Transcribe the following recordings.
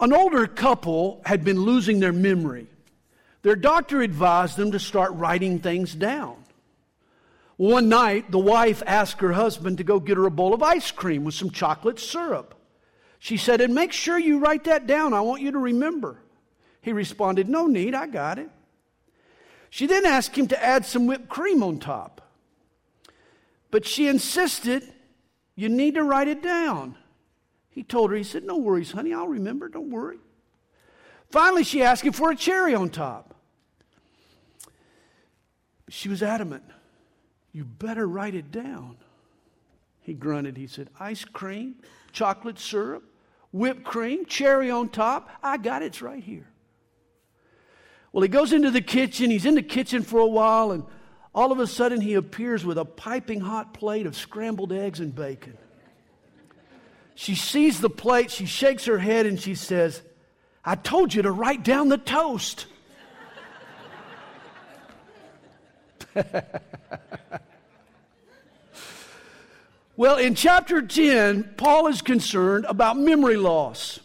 An older couple had been losing their memory. Their doctor advised them to start writing things down. One night, the wife asked her husband to go get her a bowl of ice cream with some chocolate syrup. She said, And make sure you write that down. I want you to remember. He responded, No need, I got it. She then asked him to add some whipped cream on top. But she insisted, You need to write it down. He told her, He said, No worries, honey, I'll remember, don't worry. Finally, she asked him for a cherry on top. She was adamant, You better write it down. He grunted. He said, Ice cream, chocolate syrup, whipped cream, cherry on top. I got it, it's right here. Well, he goes into the kitchen. He's in the kitchen for a while, and all of a sudden he appears with a piping hot plate of scrambled eggs and bacon. She sees the plate, she shakes her head, and she says, I told you to write down the toast. Well, in chapter 10, Paul is concerned about memory loss.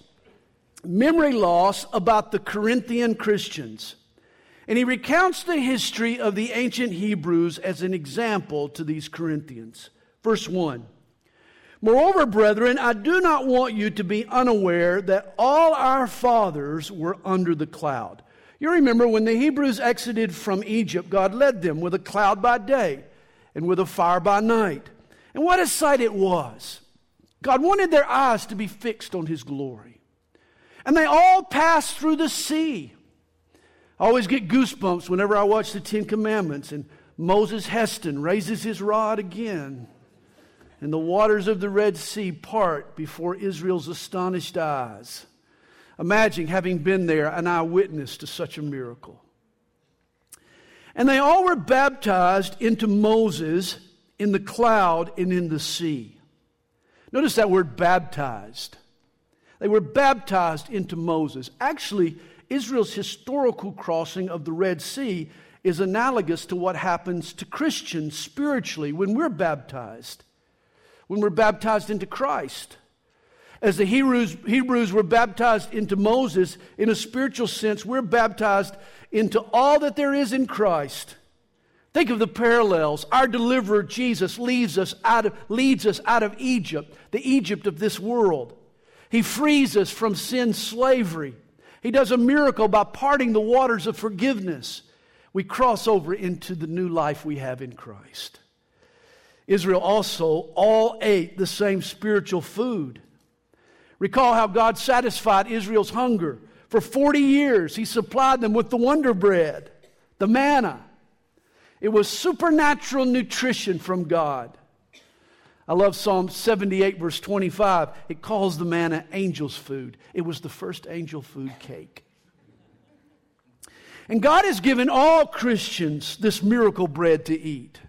Memory loss about the Corinthian Christians. And he recounts the history of the ancient Hebrews as an example to these Corinthians. Verse 1 Moreover, brethren, I do not want you to be unaware that all our fathers were under the cloud. You remember when the Hebrews exited from Egypt, God led them with a cloud by day and with a fire by night. And what a sight it was. God wanted their eyes to be fixed on His glory. And they all passed through the sea. I always get goosebumps whenever I watch the Ten Commandments and Moses Heston raises his rod again. And the waters of the Red Sea part before Israel's astonished eyes. Imagine having been there, an eyewitness to such a miracle. And they all were baptized into Moses in the cloud and in the sea. Notice that word baptized. They were baptized into Moses. Actually, Israel's historical crossing of the Red Sea is analogous to what happens to Christians spiritually when we're baptized, when we're baptized into Christ. As the Hebrews, Hebrews were baptized into Moses, in a spiritual sense, we're baptized into all that there is in Christ. Think of the parallels. Our deliverer, Jesus, leads us, out of, leads us out of Egypt, the Egypt of this world. He frees us from sin's slavery. He does a miracle by parting the waters of forgiveness. We cross over into the new life we have in Christ. Israel also all ate the same spiritual food. Recall how God satisfied Israel's hunger. For 40 years, He supplied them with the wonder bread, the manna. It was supernatural nutrition from God. I love Psalm 78, verse 25. It calls the manna angel's food. It was the first angel food cake. And God has given all Christians this miracle bread to eat.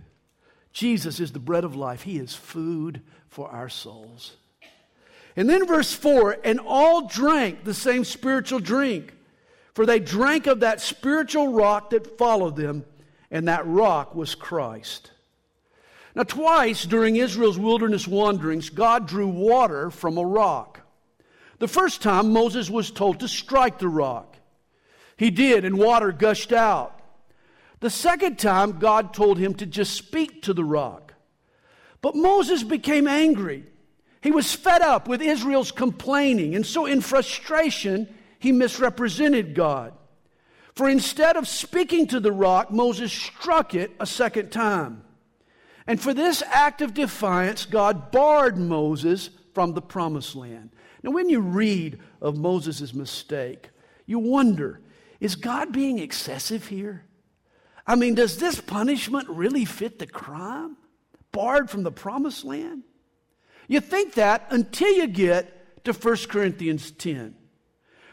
Jesus is the bread of life, He is food for our souls. And then verse 4 and all drank the same spiritual drink, for they drank of that spiritual rock that followed them and that rock was Christ. Now, twice during Israel's wilderness wanderings, God drew water from a rock. The first time, Moses was told to strike the rock. He did, and water gushed out. The second time, God told him to just speak to the rock. But Moses became angry. He was fed up with Israel's complaining, and so in frustration, he misrepresented God. For instead of speaking to the rock, Moses struck it a second time. And for this act of defiance, God barred Moses from the promised land. Now, when you read of Moses' mistake, you wonder is God being excessive here? I mean, does this punishment really fit the crime? Barred from the promised land? You think that until you get to 1 Corinthians 10.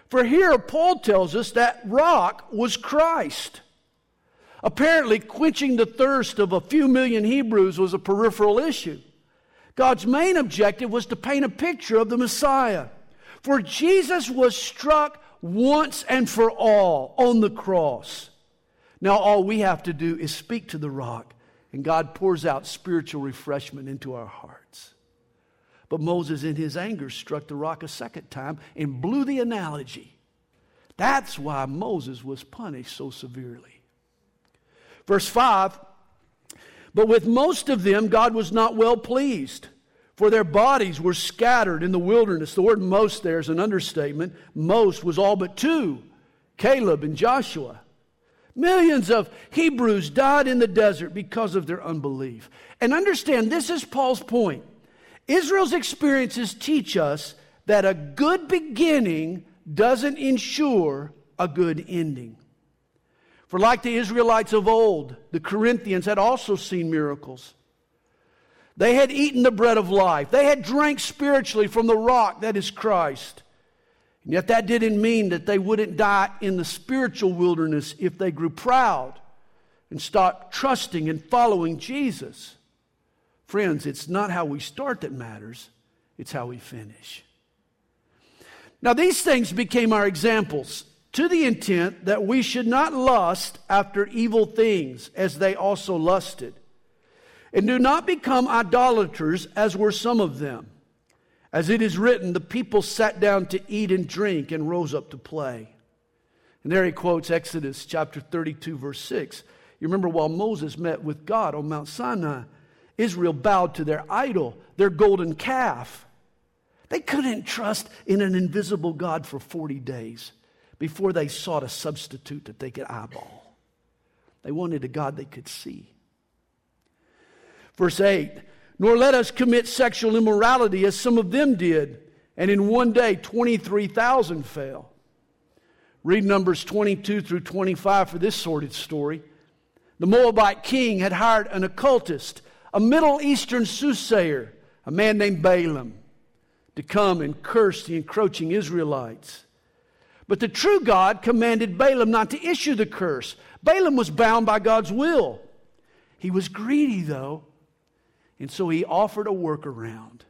For here, Paul tells us that rock was Christ. Apparently, quenching the thirst of a few million Hebrews was a peripheral issue. God's main objective was to paint a picture of the Messiah. For Jesus was struck once and for all on the cross. Now, all we have to do is speak to the rock, and God pours out spiritual refreshment into our hearts. But Moses, in his anger, struck the rock a second time and blew the analogy. That's why Moses was punished so severely. Verse 5 But with most of them, God was not well pleased, for their bodies were scattered in the wilderness. The word most there is an understatement. Most was all but two Caleb and Joshua. Millions of Hebrews died in the desert because of their unbelief. And understand, this is Paul's point. Israel's experiences teach us that a good beginning doesn't ensure a good ending. For, like the Israelites of old, the Corinthians had also seen miracles. They had eaten the bread of life, they had drank spiritually from the rock that is Christ. And yet, that didn't mean that they wouldn't die in the spiritual wilderness if they grew proud and stopped trusting and following Jesus. Friends, it's not how we start that matters, it's how we finish. Now, these things became our examples to the intent that we should not lust after evil things as they also lusted. And do not become idolaters as were some of them. As it is written, the people sat down to eat and drink and rose up to play. And there he quotes Exodus chapter 32, verse 6. You remember while Moses met with God on Mount Sinai, Israel bowed to their idol, their golden calf. They couldn't trust in an invisible God for 40 days before they sought a substitute that they could eyeball. They wanted a God they could see. Verse 8 Nor let us commit sexual immorality as some of them did, and in one day 23,000 fell. Read Numbers 22 through 25 for this sordid story. The Moabite king had hired an occultist, a Middle Eastern soothsayer, a man named Balaam to come and curse the encroaching Israelites. But the true God commanded Balaam not to issue the curse. Balaam was bound by God's will. He was greedy, though, and so he offered a workaround.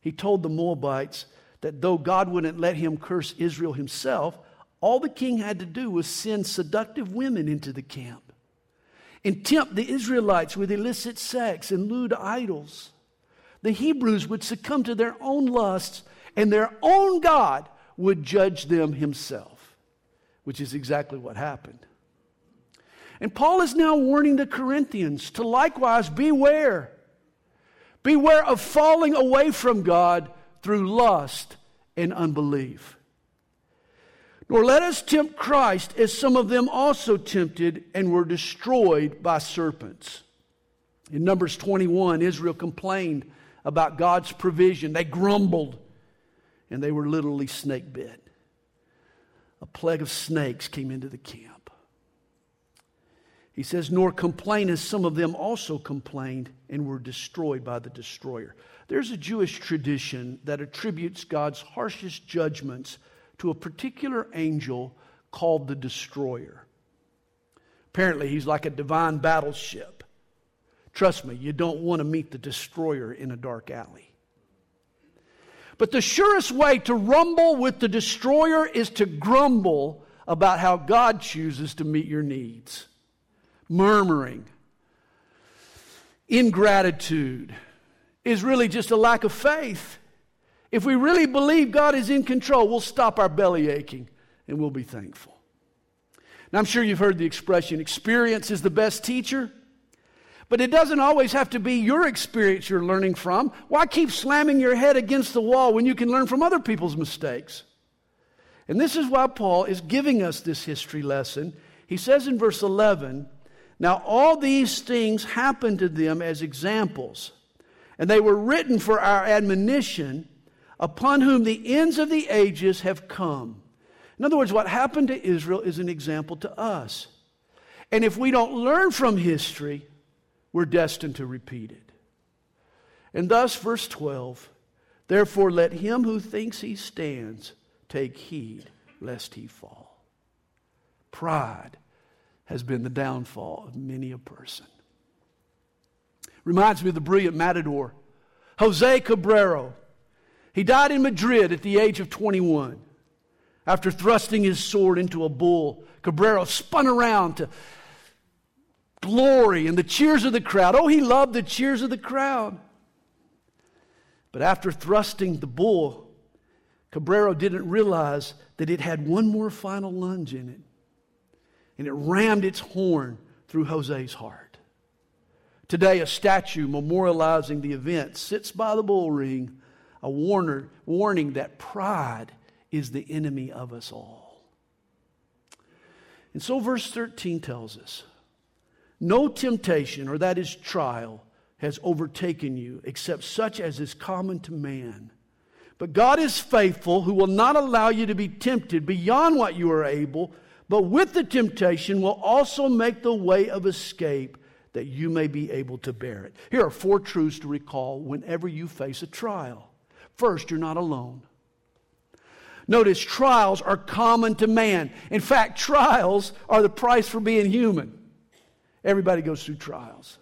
He told the Moabites that though God wouldn't let him curse Israel himself, all the king had to do was send seductive women into the camp and tempt the Israelites with illicit sex and lewd idols the Hebrews would succumb to their own lusts and their own God would judge them himself, which is exactly what happened. And Paul is now warning the Corinthians to likewise beware. Beware of falling away from God through lust and unbelief. Nor let us tempt Christ as some of them also tempted and were destroyed by serpents. In Numbers 21, Israel complained about God's provision. They grumbled and they were literally snake bit. A plague of snakes came into the camp. He says, Nor complain as some of them also complained and were destroyed by the destroyer. There's a Jewish tradition that attributes God's harshest judgments to a particular angel called the destroyer. Apparently, he's like a divine battleship Trust me, you don't want to meet the destroyer in a dark alley. But the surest way to rumble with the destroyer is to grumble about how God chooses to meet your needs. Murmuring, ingratitude is really just a lack of faith. If we really believe God is in control, we'll stop our belly aching and we'll be thankful. Now, I'm sure you've heard the expression experience is the best teacher. But it doesn't always have to be your experience you're learning from. Why keep slamming your head against the wall when you can learn from other people's mistakes? And this is why Paul is giving us this history lesson. He says in verse 11, Now all these things happened to them as examples, and they were written for our admonition, upon whom the ends of the ages have come. In other words, what happened to Israel is an example to us. And if we don't learn from history, we're destined to repeat it. And thus, verse 12, therefore let him who thinks he stands take heed lest he fall. Pride has been the downfall of many a person. Reminds me of the brilliant matador, Jose Cabrero. He died in Madrid at the age of 21. After thrusting his sword into a bull, Cabrero spun around to glory and the cheers of the crowd. Oh, he loved the cheers of the crowd. But after thrusting the bull, Cabrero didn't realize that it had one more final lunge in it. And it rammed its horn through Jose's heart. Today, a statue memorializing the event sits by the bull ring, a warner, warning that pride is the enemy of us all. And so, verse 13 tells us no temptation, or that is trial, has overtaken you except such as is common to man. But God is faithful, who will not allow you to be tempted beyond what you are able, but with the temptation will also make the way of escape that you may be able to bear it. Here are four truths to recall whenever you face a trial. First, you're not alone. Notice trials are common to man. In fact, trials are the price for being human. Everybody goes through trials.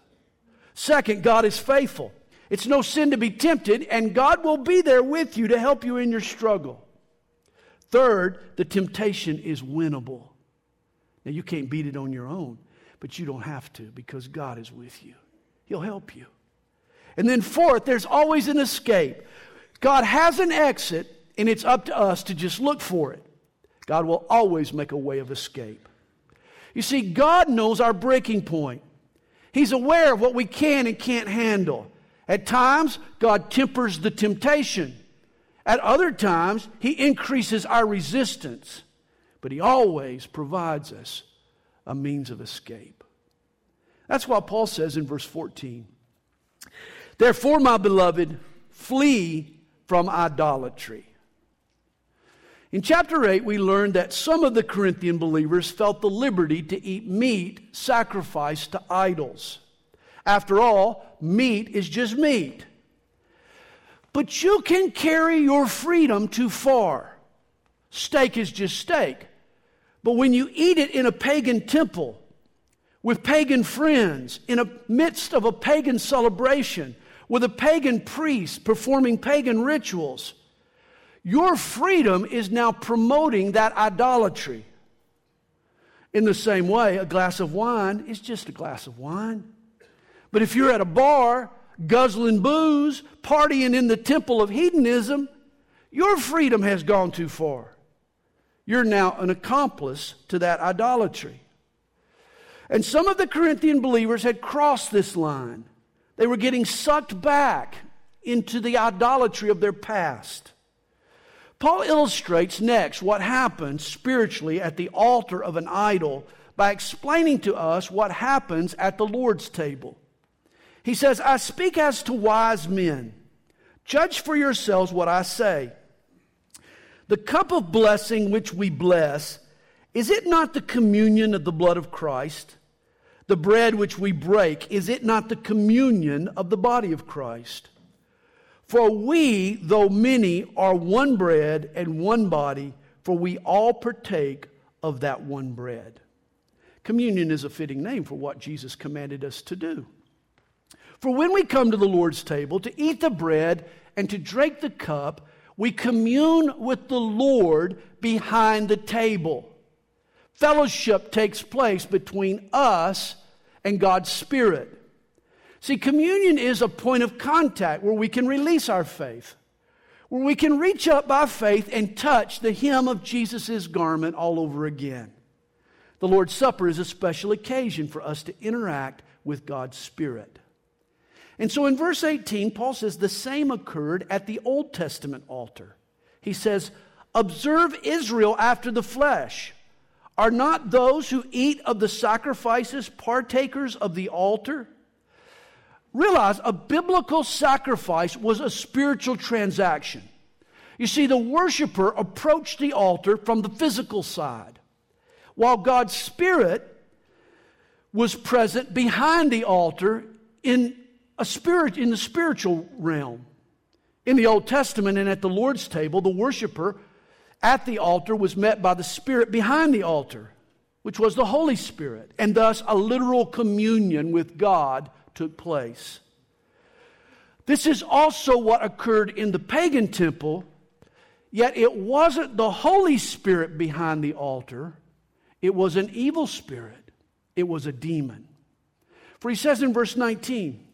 Second, God is faithful. It's no sin to be tempted, and God will be there with you to help you in your struggle. Third, the temptation is winnable. Now, you can't beat it on your own, but you don't have to because God is with you. He'll help you. And then, fourth, there's always an escape. God has an exit, and it's up to us to just look for it. God will always make a way of escape. You see, God knows our breaking point. He's aware of what we can and can't handle. At times, God tempers the temptation. At other times, He increases our resistance. But He always provides us a means of escape. That's why Paul says in verse 14 Therefore, my beloved, flee from idolatry. In chapter 8, we learned that some of the Corinthian believers felt the liberty to eat meat sacrificed to idols. After all, meat is just meat. But you can carry your freedom too far. Steak is just steak. But when you eat it in a pagan temple, with pagan friends, in the midst of a pagan celebration, with a pagan priest performing pagan rituals, your freedom is now promoting that idolatry. In the same way, a glass of wine is just a glass of wine. But if you're at a bar, guzzling booze, partying in the temple of hedonism, your freedom has gone too far. You're now an accomplice to that idolatry. And some of the Corinthian believers had crossed this line. They were getting sucked back into the idolatry of their past. Paul illustrates next what happens spiritually at the altar of an idol by explaining to us what happens at the Lord's table. He says, I speak as to wise men. Judge for yourselves what I say. The cup of blessing which we bless, is it not the communion of the blood of Christ? The bread which we break, is it not the communion of the body of Christ? For we, though many, are one bread and one body, for we all partake of that one bread. Communion is a fitting name for what Jesus commanded us to do. For when we come to the Lord's table to eat the bread and to drink the cup, we commune with the Lord behind the table. Fellowship takes place between us and God's Spirit. See, communion is a point of contact where we can release our faith, where we can reach up by faith and touch the hem of Jesus' garment all over again. The Lord's Supper is a special occasion for us to interact with God's Spirit. And so in verse 18, Paul says the same occurred at the Old Testament altar. He says, Observe Israel after the flesh. Are not those who eat of the sacrifices partakers of the altar? Realize a biblical sacrifice was a spiritual transaction. You see, the worshiper approached the altar from the physical side, while God's Spirit was present behind the altar in a spirit in the spiritual realm. In the Old Testament and at the Lord's table, the worshiper at the altar was met by the Spirit behind the altar, which was the Holy Spirit, and thus a literal communion with God took place. This is also what occurred in the pagan temple, yet it wasn't the Holy Spirit behind the altar, it was an evil spirit, it was a demon. For he says in verse 19,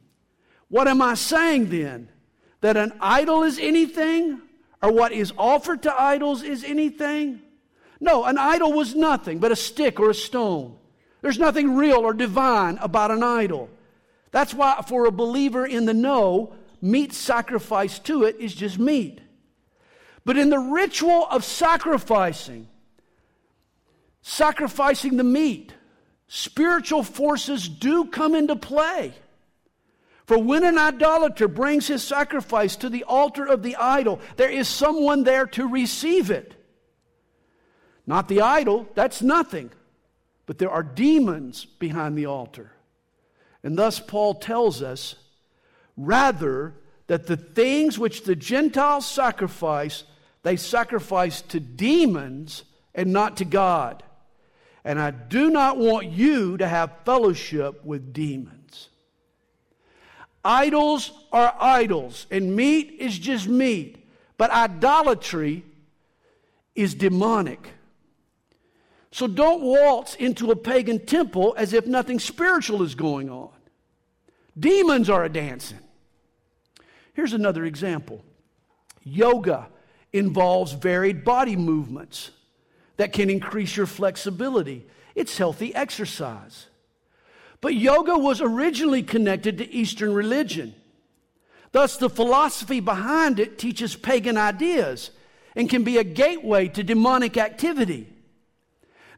What am I saying then? that an idol is anything or what is offered to idols is anything? No, an idol was nothing but a stick or a stone. There's nothing real or divine about an idol. That's why, for a believer in the know, meat sacrificed to it is just meat. But in the ritual of sacrificing, sacrificing the meat, spiritual forces do come into play. For when an idolater brings his sacrifice to the altar of the idol, there is someone there to receive it. Not the idol, that's nothing. But there are demons behind the altar. And thus, Paul tells us rather that the things which the Gentiles sacrifice, they sacrifice to demons and not to God. And I do not want you to have fellowship with demons. Idols are idols, and meat is just meat. But idolatry is demonic. So don't waltz into a pagan temple as if nothing spiritual is going on. Demons are a dancing. Here's another example yoga involves varied body movements that can increase your flexibility. It's healthy exercise. But yoga was originally connected to Eastern religion. Thus, the philosophy behind it teaches pagan ideas and can be a gateway to demonic activity.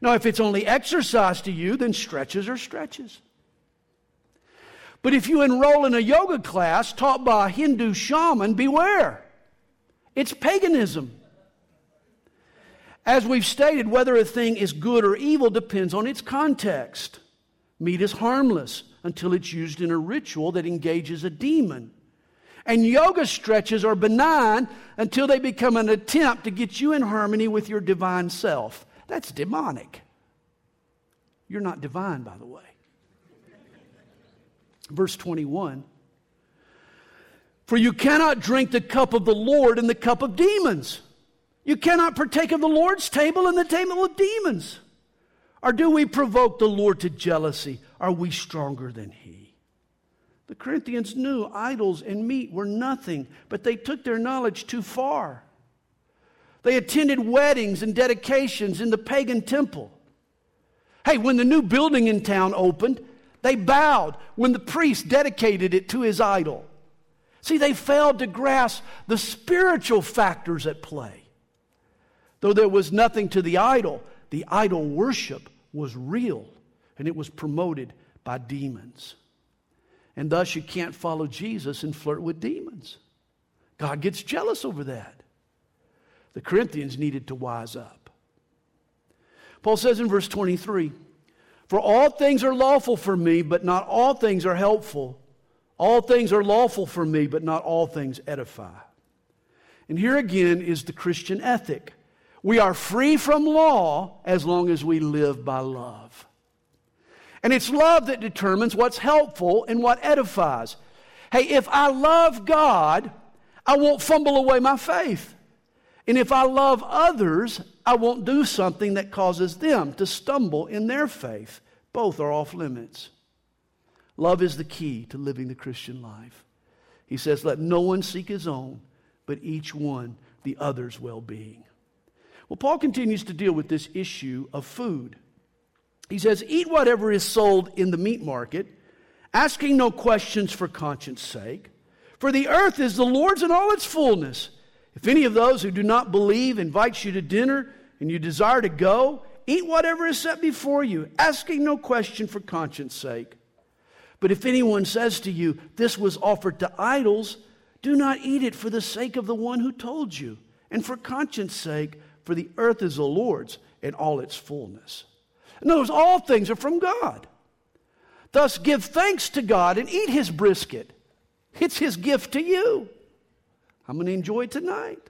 Now, if it's only exercise to you, then stretches are stretches. But if you enroll in a yoga class taught by a Hindu shaman, beware. It's paganism. As we've stated, whether a thing is good or evil depends on its context. Meat is harmless until it's used in a ritual that engages a demon. And yoga stretches are benign until they become an attempt to get you in harmony with your divine self. That's demonic. You're not divine, by the way. Verse 21 For you cannot drink the cup of the Lord and the cup of demons. You cannot partake of the Lord's table and the table of demons. Or do we provoke the Lord to jealousy? Are we stronger than He? The Corinthians knew idols and meat were nothing, but they took their knowledge too far. They attended weddings and dedications in the pagan temple. Hey, when the new building in town opened, they bowed when the priest dedicated it to his idol. See, they failed to grasp the spiritual factors at play. Though there was nothing to the idol, the idol worship was real and it was promoted by demons. And thus, you can't follow Jesus and flirt with demons. God gets jealous over that. The Corinthians needed to wise up. Paul says in verse 23 For all things are lawful for me, but not all things are helpful. All things are lawful for me, but not all things edify. And here again is the Christian ethic. We are free from law as long as we live by love. And it's love that determines what's helpful and what edifies. Hey, if I love God, I won't fumble away my faith. And if I love others, I won't do something that causes them to stumble in their faith. Both are off limits. Love is the key to living the Christian life. He says, Let no one seek his own, but each one the other's well being. Well, Paul continues to deal with this issue of food. He says, Eat whatever is sold in the meat market, asking no questions for conscience sake. For the earth is the Lord's in all its fullness. If any of those who do not believe invites you to dinner and you desire to go, eat whatever is set before you, asking no question for conscience sake. But if anyone says to you, This was offered to idols, do not eat it for the sake of the one who told you, and for conscience sake, for the earth is the Lord's in all its fullness. In other words, all things are from God. Thus, give thanks to God and eat his brisket. It's his gift to you. I'm going to enjoy tonight.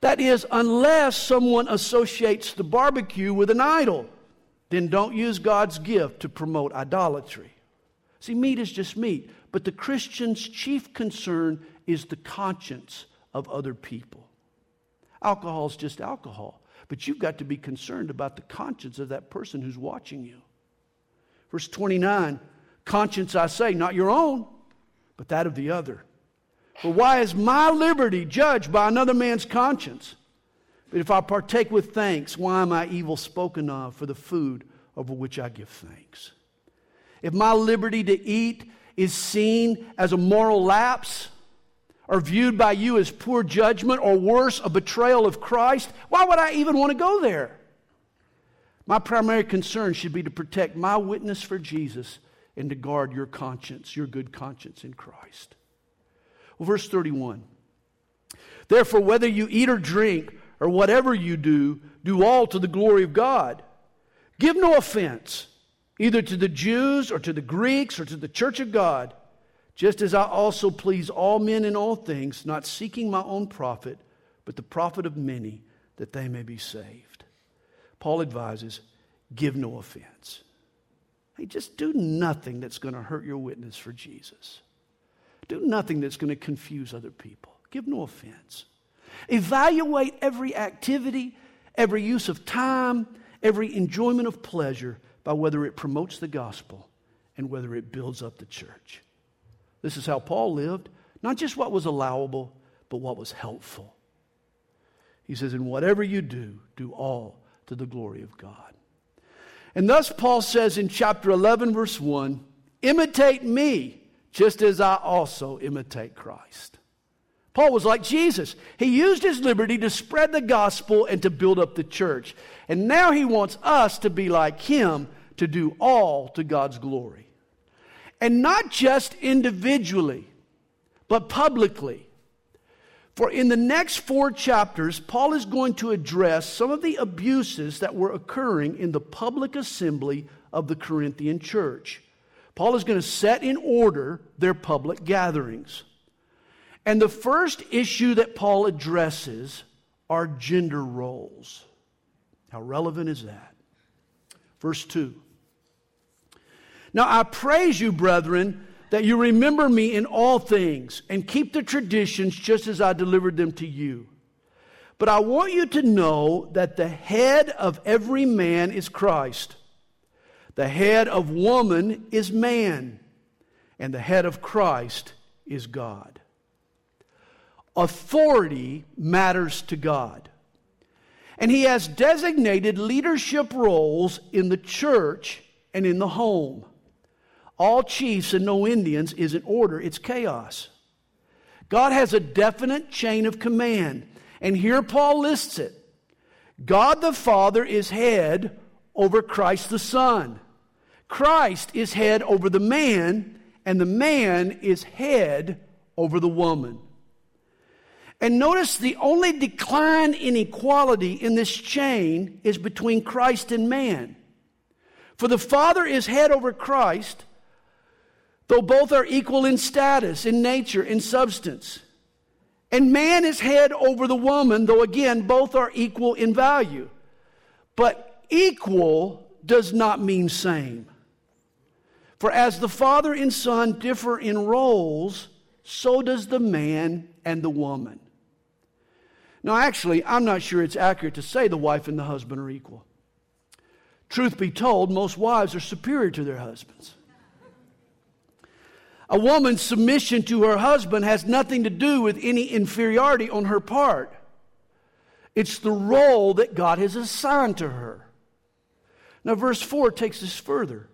That is, unless someone associates the barbecue with an idol, then don't use God's gift to promote idolatry. See, meat is just meat, but the Christian's chief concern is the conscience of other people. Alcohol is just alcohol. But you've got to be concerned about the conscience of that person who's watching you. Verse 29 Conscience, I say, not your own, but that of the other. For why is my liberty judged by another man's conscience? But if I partake with thanks, why am I evil spoken of for the food over which I give thanks? If my liberty to eat is seen as a moral lapse, or viewed by you as poor judgment, or worse, a betrayal of Christ, why would I even want to go there? My primary concern should be to protect my witness for Jesus and to guard your conscience, your good conscience in Christ. Well, verse 31. Therefore, whether you eat or drink, or whatever you do, do all to the glory of God. Give no offense, either to the Jews or to the Greeks or to the church of God, just as I also please all men in all things, not seeking my own profit, but the profit of many, that they may be saved. Paul advises give no offense. Hey, just do nothing that's going to hurt your witness for Jesus. Do nothing that's going to confuse other people. Give no offense. Evaluate every activity, every use of time, every enjoyment of pleasure by whether it promotes the gospel and whether it builds up the church. This is how Paul lived, not just what was allowable, but what was helpful. He says, In whatever you do, do all to the glory of God. And thus, Paul says in chapter 11, verse 1 imitate me, just as I also imitate Christ. Paul was like Jesus. He used his liberty to spread the gospel and to build up the church. And now he wants us to be like him, to do all to God's glory. And not just individually, but publicly. For in the next four chapters, Paul is going to address some of the abuses that were occurring in the public assembly of the Corinthian church. Paul is going to set in order their public gatherings. And the first issue that Paul addresses are gender roles. How relevant is that? Verse 2. Now I praise you, brethren, that you remember me in all things and keep the traditions just as I delivered them to you. But I want you to know that the head of every man is Christ. The head of woman is man, and the head of Christ is God. Authority matters to God. And He has designated leadership roles in the church and in the home. All chiefs and no Indians isn't order, it's chaos. God has a definite chain of command. And here Paul lists it God the Father is head over Christ the Son. Christ is head over the man, and the man is head over the woman. And notice the only decline in equality in this chain is between Christ and man. For the Father is head over Christ, though both are equal in status, in nature, in substance. And man is head over the woman, though again, both are equal in value. But equal does not mean same. For as the father and son differ in roles, so does the man and the woman. Now, actually, I'm not sure it's accurate to say the wife and the husband are equal. Truth be told, most wives are superior to their husbands. A woman's submission to her husband has nothing to do with any inferiority on her part. It's the role that God has assigned to her. Now, verse 4 takes us further.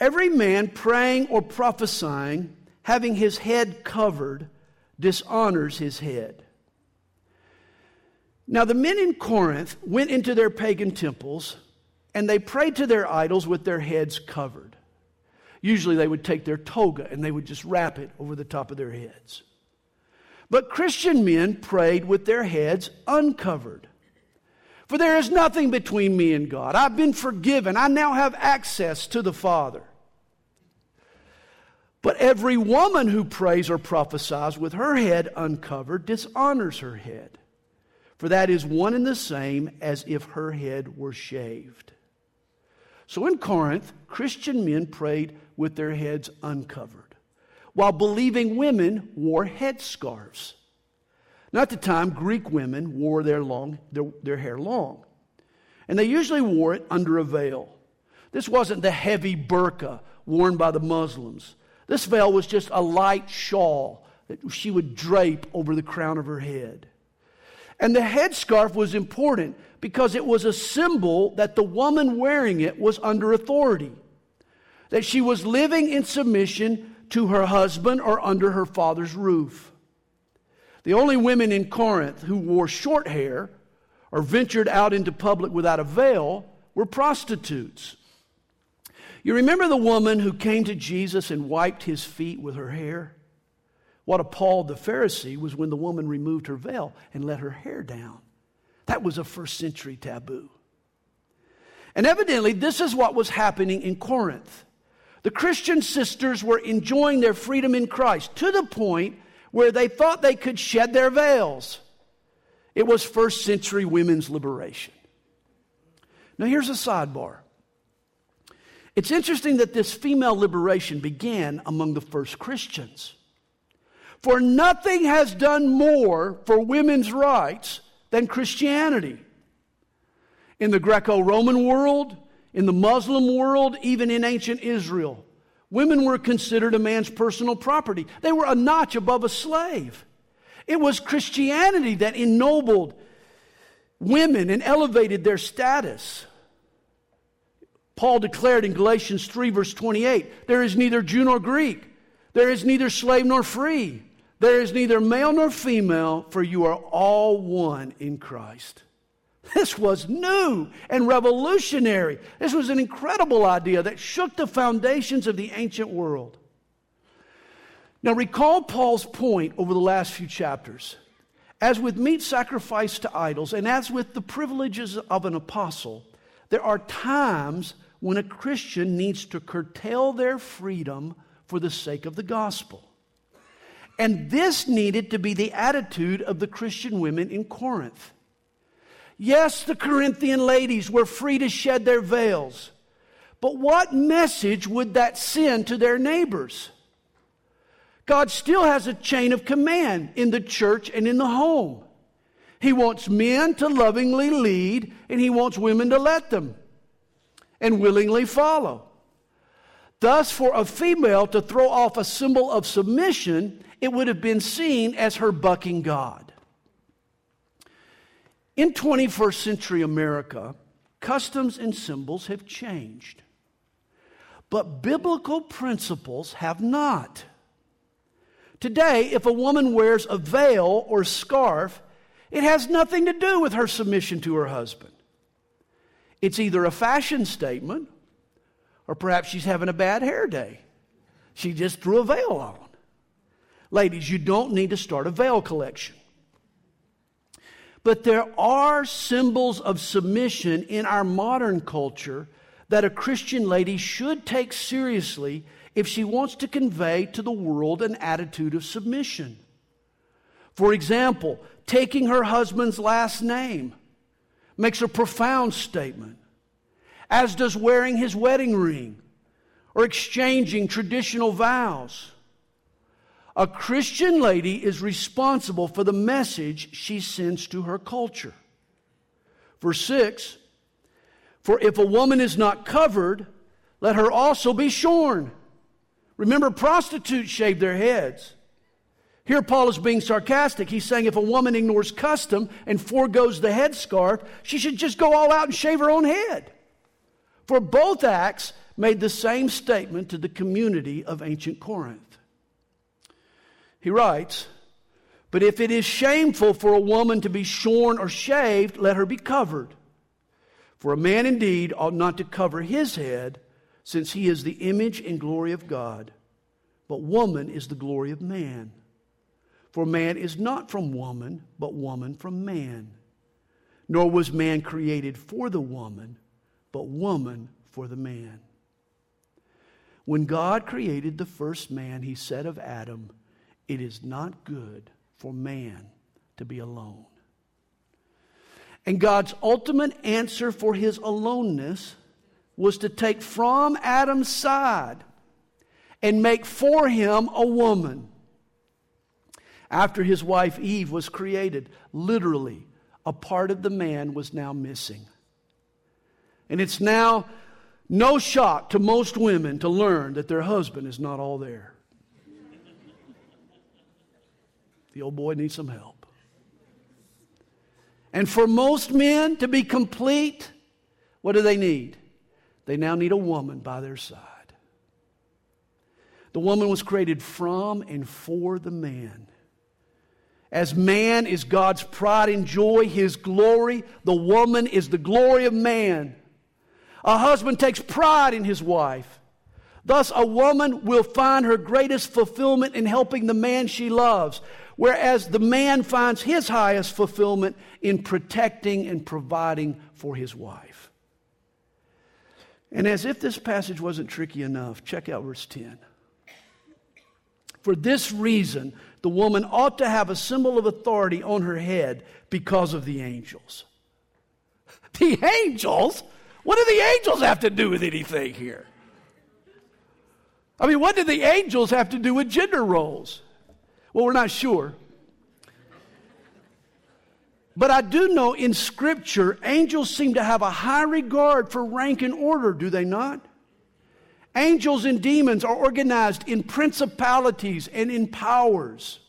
Every man praying or prophesying, having his head covered, dishonors his head. Now, the men in Corinth went into their pagan temples and they prayed to their idols with their heads covered. Usually, they would take their toga and they would just wrap it over the top of their heads. But Christian men prayed with their heads uncovered. For there is nothing between me and God. I've been forgiven. I now have access to the Father. But every woman who prays or prophesies with her head uncovered dishonors her head for that is one and the same as if her head were shaved. So in Corinth, Christian men prayed with their heads uncovered, while believing women wore headscarves. Now, at the time, Greek women wore their, long, their, their hair long, and they usually wore it under a veil. This wasn't the heavy burqa worn by the Muslims. This veil was just a light shawl that she would drape over the crown of her head. And the headscarf was important because it was a symbol that the woman wearing it was under authority, that she was living in submission to her husband or under her father's roof. The only women in Corinth who wore short hair or ventured out into public without a veil were prostitutes. You remember the woman who came to Jesus and wiped his feet with her hair? What appalled the Pharisee was when the woman removed her veil and let her hair down. That was a first century taboo. And evidently, this is what was happening in Corinth. The Christian sisters were enjoying their freedom in Christ to the point where they thought they could shed their veils. It was first century women's liberation. Now, here's a sidebar. It's interesting that this female liberation began among the first Christians. For nothing has done more for women's rights than Christianity. In the Greco Roman world, in the Muslim world, even in ancient Israel, women were considered a man's personal property. They were a notch above a slave. It was Christianity that ennobled women and elevated their status. Paul declared in Galatians 3, verse 28 there is neither Jew nor Greek, there is neither slave nor free, there is neither male nor female, for you are all one in Christ. This was new and revolutionary. This was an incredible idea that shook the foundations of the ancient world. Now, recall Paul's point over the last few chapters. As with meat sacrificed to idols, and as with the privileges of an apostle, there are times when a Christian needs to curtail their freedom for the sake of the gospel. And this needed to be the attitude of the Christian women in Corinth. Yes, the Corinthian ladies were free to shed their veils, but what message would that send to their neighbors? God still has a chain of command in the church and in the home. He wants men to lovingly lead, and He wants women to let them and willingly follow. Thus, for a female to throw off a symbol of submission, it would have been seen as her bucking God. In 21st century America, customs and symbols have changed, but biblical principles have not. Today, if a woman wears a veil or scarf, it has nothing to do with her submission to her husband. It's either a fashion statement or perhaps she's having a bad hair day. She just threw a veil on. Ladies, you don't need to start a veil collection. But there are symbols of submission in our modern culture that a Christian lady should take seriously if she wants to convey to the world an attitude of submission. For example, taking her husband's last name makes a profound statement, as does wearing his wedding ring or exchanging traditional vows. A Christian lady is responsible for the message she sends to her culture. Verse 6 For if a woman is not covered, let her also be shorn. Remember, prostitutes shave their heads. Here, Paul is being sarcastic. He's saying if a woman ignores custom and foregoes the headscarf, she should just go all out and shave her own head. For both acts made the same statement to the community of ancient Corinth. He writes, But if it is shameful for a woman to be shorn or shaved, let her be covered. For a man indeed ought not to cover his head since he is the image and glory of God. But woman is the glory of man. For man is not from woman, but woman from man. Nor was man created for the woman, but woman for the man. When God created the first man, he said of Adam, It is not good for man to be alone. And God's ultimate answer for his aloneness was to take from Adam's side and make for him a woman. After his wife Eve was created, literally, a part of the man was now missing. And it's now no shock to most women to learn that their husband is not all there. The old boy needs some help. And for most men to be complete, what do they need? They now need a woman by their side. The woman was created from and for the man. As man is God's pride and joy, his glory, the woman is the glory of man. A husband takes pride in his wife. Thus, a woman will find her greatest fulfillment in helping the man she loves, whereas the man finds his highest fulfillment in protecting and providing for his wife. And as if this passage wasn't tricky enough, check out verse 10. For this reason, the woman ought to have a symbol of authority on her head because of the angels. The angels? What do the angels have to do with anything here? I mean, what do the angels have to do with gender roles? Well, we're not sure. But I do know in Scripture, angels seem to have a high regard for rank and order, do they not? Angels and demons are organized in principalities and in powers.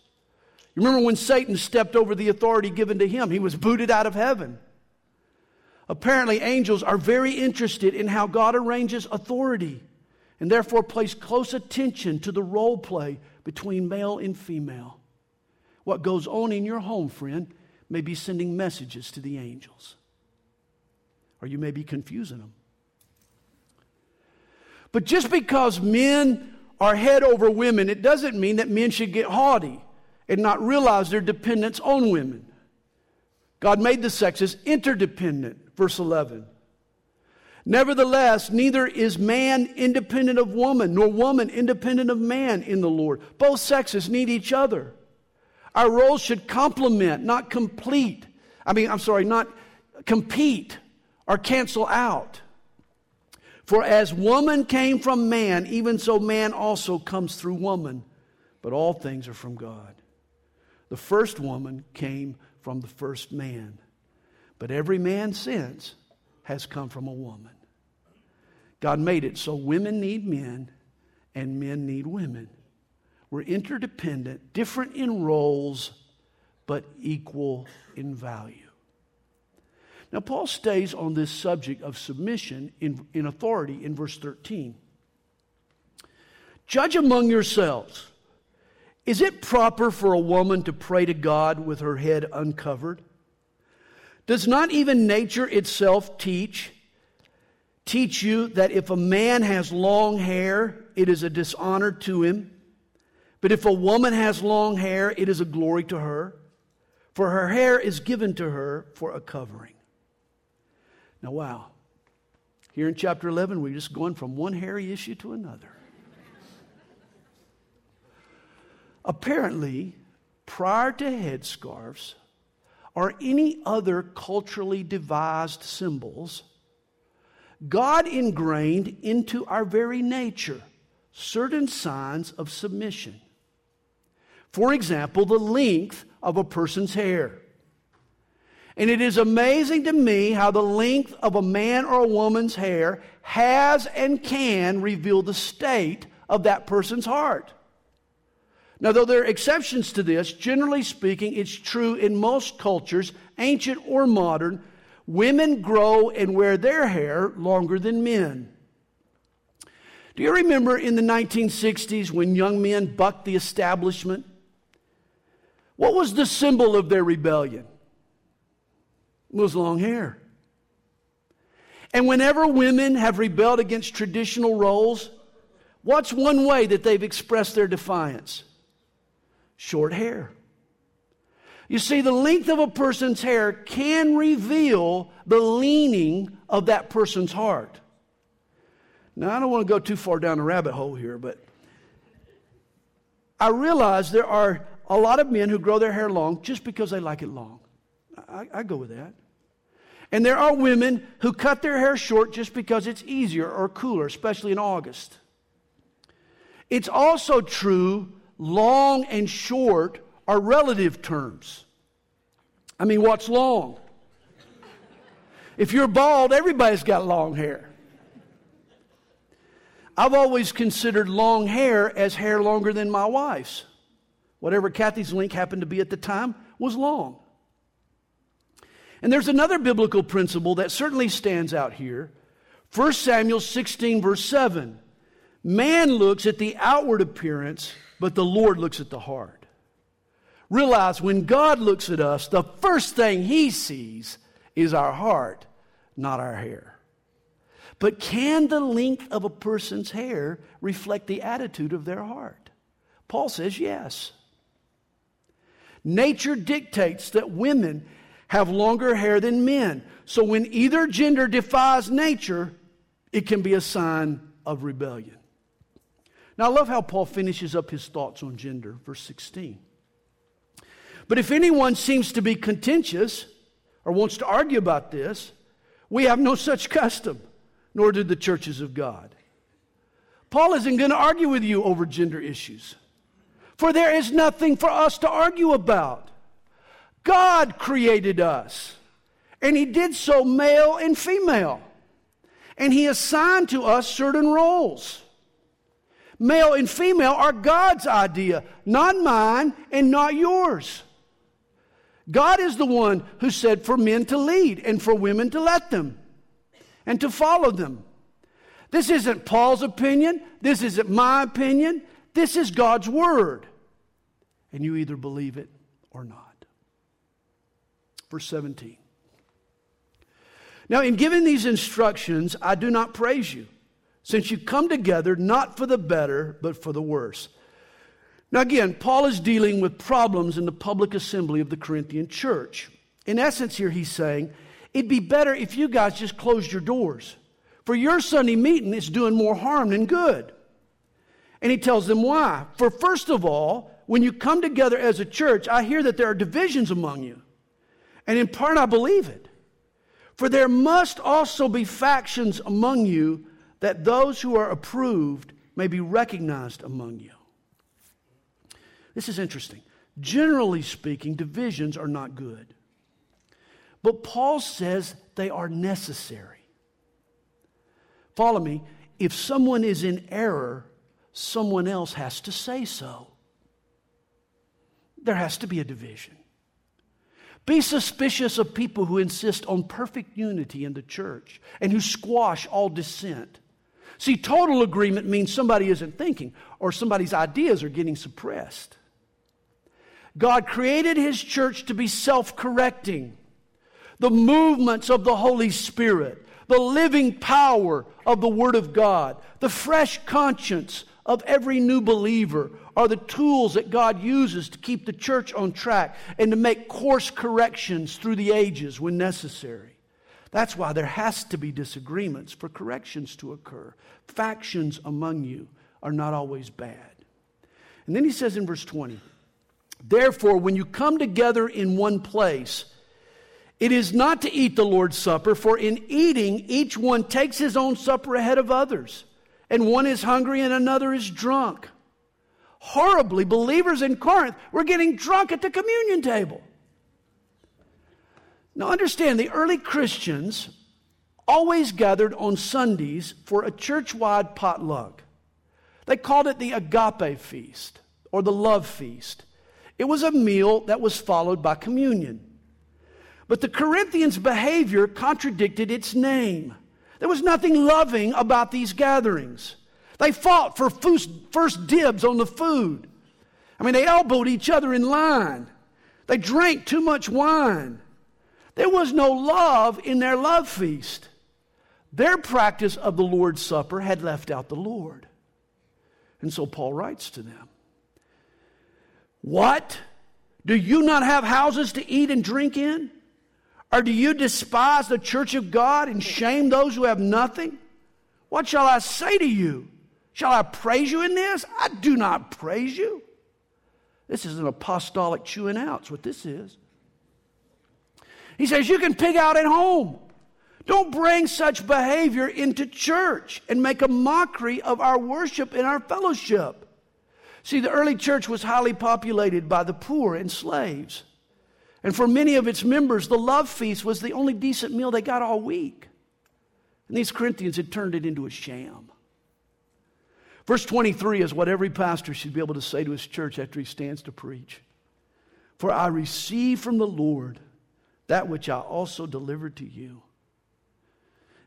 You remember when Satan stepped over the authority given to him? He was booted out of heaven. Apparently, angels are very interested in how God arranges authority and therefore place close attention to the role play between male and female. What goes on in your home, friend, may be sending messages to the angels, or you may be confusing them. But just because men are head over women, it doesn't mean that men should get haughty and not realize their dependence on women. God made the sexes interdependent, verse 11. Nevertheless, neither is man independent of woman, nor woman independent of man in the Lord. Both sexes need each other. Our roles should complement, not complete. I mean, I'm sorry, not compete or cancel out. For as woman came from man, even so man also comes through woman. But all things are from God. The first woman came from the first man. But every man since has come from a woman. God made it so women need men and men need women. We're interdependent, different in roles, but equal in value. Now, Paul stays on this subject of submission in, in authority in verse 13. Judge among yourselves. Is it proper for a woman to pray to God with her head uncovered? Does not even nature itself teach teach you that if a man has long hair, it is a dishonor to him? But if a woman has long hair, it is a glory to her, for her hair is given to her for a covering. Now, wow. Here in chapter 11, we're just going from one hairy issue to another. Apparently, prior to headscarves or any other culturally devised symbols, God ingrained into our very nature certain signs of submission. For example, the length of a person's hair. And it is amazing to me how the length of a man or a woman's hair has and can reveal the state of that person's heart. Now, though there are exceptions to this, generally speaking, it's true in most cultures, ancient or modern, women grow and wear their hair longer than men. Do you remember in the 1960s when young men bucked the establishment? What was the symbol of their rebellion? It was long hair. And whenever women have rebelled against traditional roles, what's one way that they've expressed their defiance? Short hair. You see, the length of a person's hair can reveal the leaning of that person's heart. Now, I don't want to go too far down a rabbit hole here, but I realize there are a lot of men who grow their hair long just because they like it long. I, I go with that. And there are women who cut their hair short just because it's easier or cooler, especially in August. It's also true long and short are relative terms. I mean, what's long? If you're bald, everybody's got long hair. I've always considered long hair as hair longer than my wife's. Whatever Kathy's link happened to be at the time was long. And there's another biblical principle that certainly stands out here. 1 Samuel 16, verse 7. Man looks at the outward appearance, but the Lord looks at the heart. Realize when God looks at us, the first thing he sees is our heart, not our hair. But can the length of a person's hair reflect the attitude of their heart? Paul says yes. Nature dictates that women have longer hair than men. So when either gender defies nature, it can be a sign of rebellion. Now, I love how Paul finishes up his thoughts on gender, verse 16. But if anyone seems to be contentious or wants to argue about this, we have no such custom, nor do the churches of God. Paul isn't going to argue with you over gender issues, for there is nothing for us to argue about. God created us, and He did so male and female, and He assigned to us certain roles. Male and female are God's idea, not mine and not yours. God is the one who said for men to lead and for women to let them and to follow them. This isn't Paul's opinion. This isn't my opinion. This is God's word. And you either believe it or not. Verse 17. Now, in giving these instructions, I do not praise you, since you come together not for the better, but for the worse. Now, again, Paul is dealing with problems in the public assembly of the Corinthian church. In essence, here he's saying, it'd be better if you guys just closed your doors. For your Sunday meeting is doing more harm than good. And he tells them why. For first of all, when you come together as a church, I hear that there are divisions among you. And in part, I believe it. For there must also be factions among you, that those who are approved may be recognized among you. This is interesting. Generally speaking, divisions are not good. But Paul says they are necessary. Follow me. If someone is in error, someone else has to say so. There has to be a division. Be suspicious of people who insist on perfect unity in the church and who squash all dissent. See, total agreement means somebody isn't thinking or somebody's ideas are getting suppressed. God created His church to be self correcting. The movements of the Holy Spirit, the living power of the Word of God, the fresh conscience of every new believer are the tools that God uses to keep the church on track and to make course corrections through the ages when necessary. That's why there has to be disagreements for corrections to occur. Factions among you are not always bad. And then he says in verse 20, Therefore, when you come together in one place, it is not to eat the Lord's Supper, for in eating, each one takes his own supper ahead of others, and one is hungry and another is drunk. Horribly, believers in Corinth were getting drunk at the communion table. Now, understand the early Christians always gathered on Sundays for a church wide potluck. They called it the agape feast or the love feast. It was a meal that was followed by communion. But the Corinthians' behavior contradicted its name. There was nothing loving about these gatherings. They fought for first dibs on the food. I mean, they elbowed each other in line. They drank too much wine. There was no love in their love feast. Their practice of the Lord's Supper had left out the Lord. And so Paul writes to them what? Do you not have houses to eat and drink in? Or do you despise the church of God and shame those who have nothing? What shall I say to you? Shall I praise you in this? I do not praise you. This is an apostolic chewing out. That's what this is. He says, You can pig out at home. Don't bring such behavior into church and make a mockery of our worship and our fellowship. See, the early church was highly populated by the poor and slaves. And for many of its members, the love feast was the only decent meal they got all week. And these Corinthians had turned it into a sham. Verse 23 is what every pastor should be able to say to his church after he stands to preach. For I receive from the Lord that which I also delivered to you.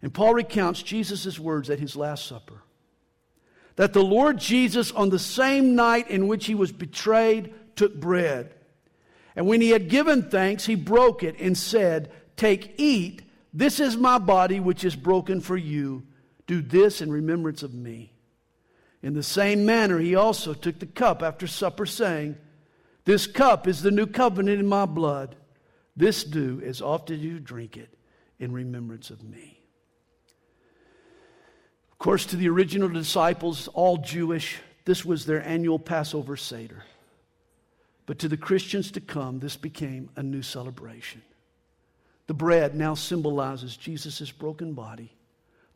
And Paul recounts Jesus' words at his Last Supper that the Lord Jesus, on the same night in which he was betrayed, took bread. And when he had given thanks, he broke it and said, Take, eat, this is my body which is broken for you. Do this in remembrance of me. In the same manner, he also took the cup after supper, saying, This cup is the new covenant in my blood. This do as often as you drink it in remembrance of me. Of course, to the original disciples, all Jewish, this was their annual Passover Seder. But to the Christians to come, this became a new celebration. The bread now symbolizes Jesus' broken body,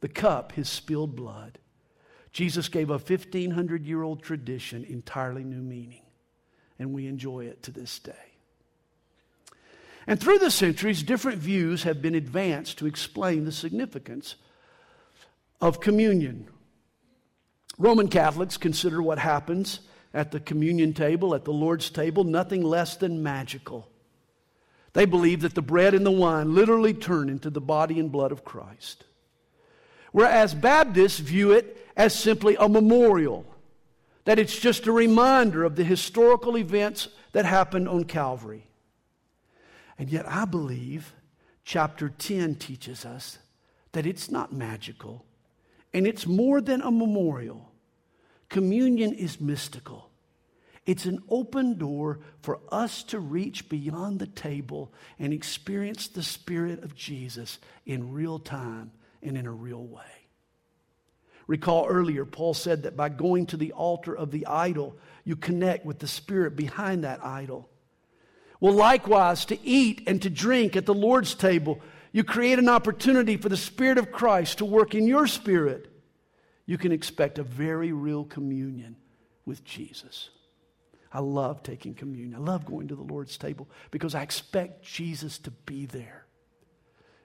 the cup, his spilled blood. Jesus gave a 1,500 year old tradition entirely new meaning, and we enjoy it to this day. And through the centuries, different views have been advanced to explain the significance of communion. Roman Catholics consider what happens at the communion table, at the Lord's table, nothing less than magical. They believe that the bread and the wine literally turn into the body and blood of Christ. Whereas Baptists view it as simply a memorial, that it's just a reminder of the historical events that happened on Calvary. And yet, I believe chapter 10 teaches us that it's not magical and it's more than a memorial. Communion is mystical. It's an open door for us to reach beyond the table and experience the Spirit of Jesus in real time and in a real way. Recall earlier, Paul said that by going to the altar of the idol, you connect with the spirit behind that idol. Well, likewise, to eat and to drink at the Lord's table, you create an opportunity for the Spirit of Christ to work in your spirit. You can expect a very real communion with Jesus. I love taking communion. I love going to the Lord's table because I expect Jesus to be there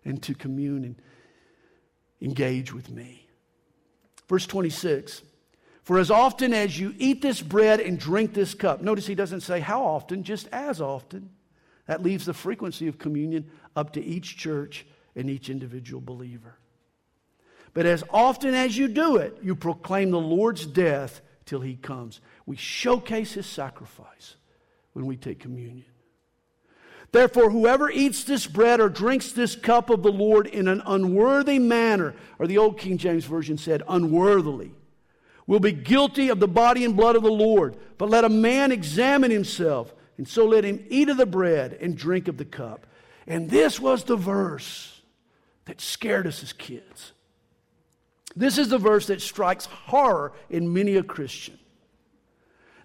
and to commune and engage with me. Verse 26 For as often as you eat this bread and drink this cup, notice he doesn't say how often, just as often. That leaves the frequency of communion up to each church and each individual believer. But as often as you do it, you proclaim the Lord's death till he comes. We showcase his sacrifice when we take communion. Therefore, whoever eats this bread or drinks this cup of the Lord in an unworthy manner, or the old King James Version said, unworthily, will be guilty of the body and blood of the Lord. But let a man examine himself, and so let him eat of the bread and drink of the cup. And this was the verse that scared us as kids. This is the verse that strikes horror in many a Christian.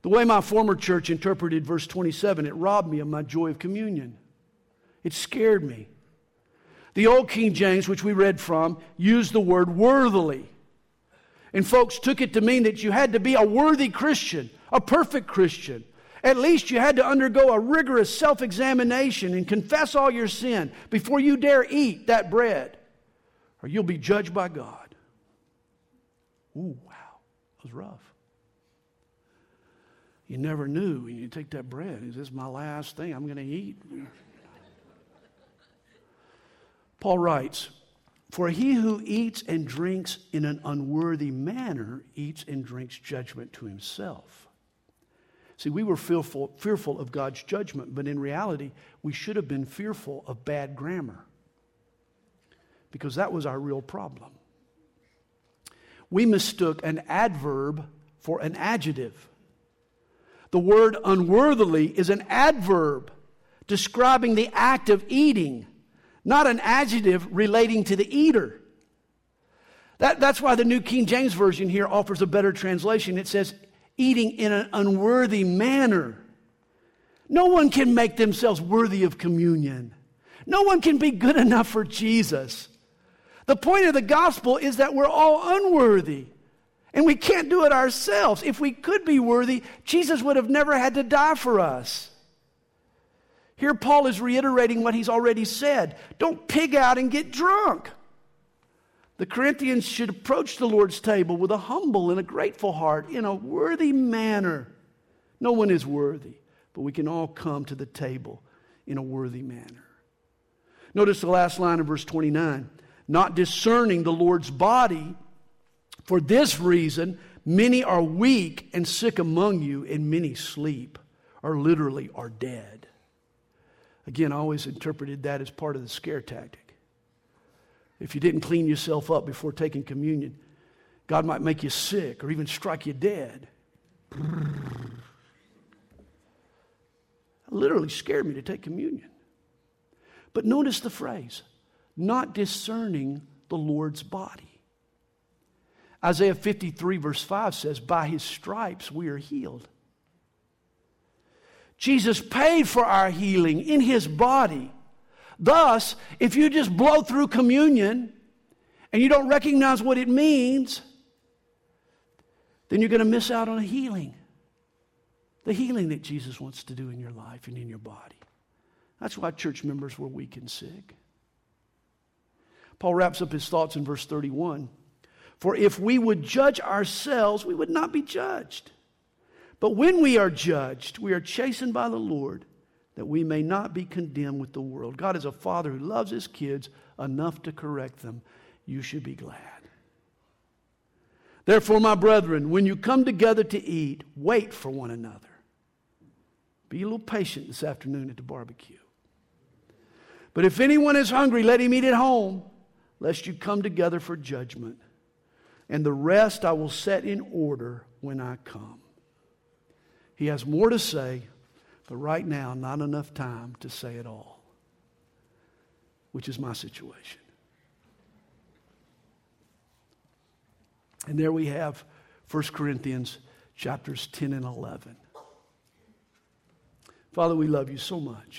The way my former church interpreted verse 27, it robbed me of my joy of communion. It scared me. The old King James, which we read from, used the word worthily. And folks took it to mean that you had to be a worthy Christian, a perfect Christian. At least you had to undergo a rigorous self examination and confess all your sin before you dare eat that bread, or you'll be judged by God. Ooh, wow, that was rough. You never knew. when You take that bread. Is this my last thing I'm going to eat? Paul writes, For he who eats and drinks in an unworthy manner eats and drinks judgment to himself. See, we were fearful, fearful of God's judgment, but in reality, we should have been fearful of bad grammar because that was our real problem. We mistook an adverb for an adjective. The word unworthily is an adverb describing the act of eating, not an adjective relating to the eater. That, that's why the New King James Version here offers a better translation. It says, eating in an unworthy manner. No one can make themselves worthy of communion. No one can be good enough for Jesus. The point of the gospel is that we're all unworthy. And we can't do it ourselves. If we could be worthy, Jesus would have never had to die for us. Here, Paul is reiterating what he's already said don't pig out and get drunk. The Corinthians should approach the Lord's table with a humble and a grateful heart in a worthy manner. No one is worthy, but we can all come to the table in a worthy manner. Notice the last line of verse 29 not discerning the Lord's body. For this reason, many are weak and sick among you, and many sleep, or literally are dead. Again, I always interpreted that as part of the scare tactic. If you didn't clean yourself up before taking communion, God might make you sick or even strike you dead. It literally scared me to take communion. But notice the phrase not discerning the Lord's body. Isaiah 53, verse 5 says, By his stripes we are healed. Jesus paid for our healing in his body. Thus, if you just blow through communion and you don't recognize what it means, then you're going to miss out on a healing. The healing that Jesus wants to do in your life and in your body. That's why church members were weak and sick. Paul wraps up his thoughts in verse 31. For if we would judge ourselves, we would not be judged. But when we are judged, we are chastened by the Lord that we may not be condemned with the world. God is a father who loves his kids enough to correct them. You should be glad. Therefore, my brethren, when you come together to eat, wait for one another. Be a little patient this afternoon at the barbecue. But if anyone is hungry, let him eat at home, lest you come together for judgment. And the rest I will set in order when I come. He has more to say, but right now, not enough time to say it all, which is my situation. And there we have 1 Corinthians chapters 10 and 11. Father, we love you so much.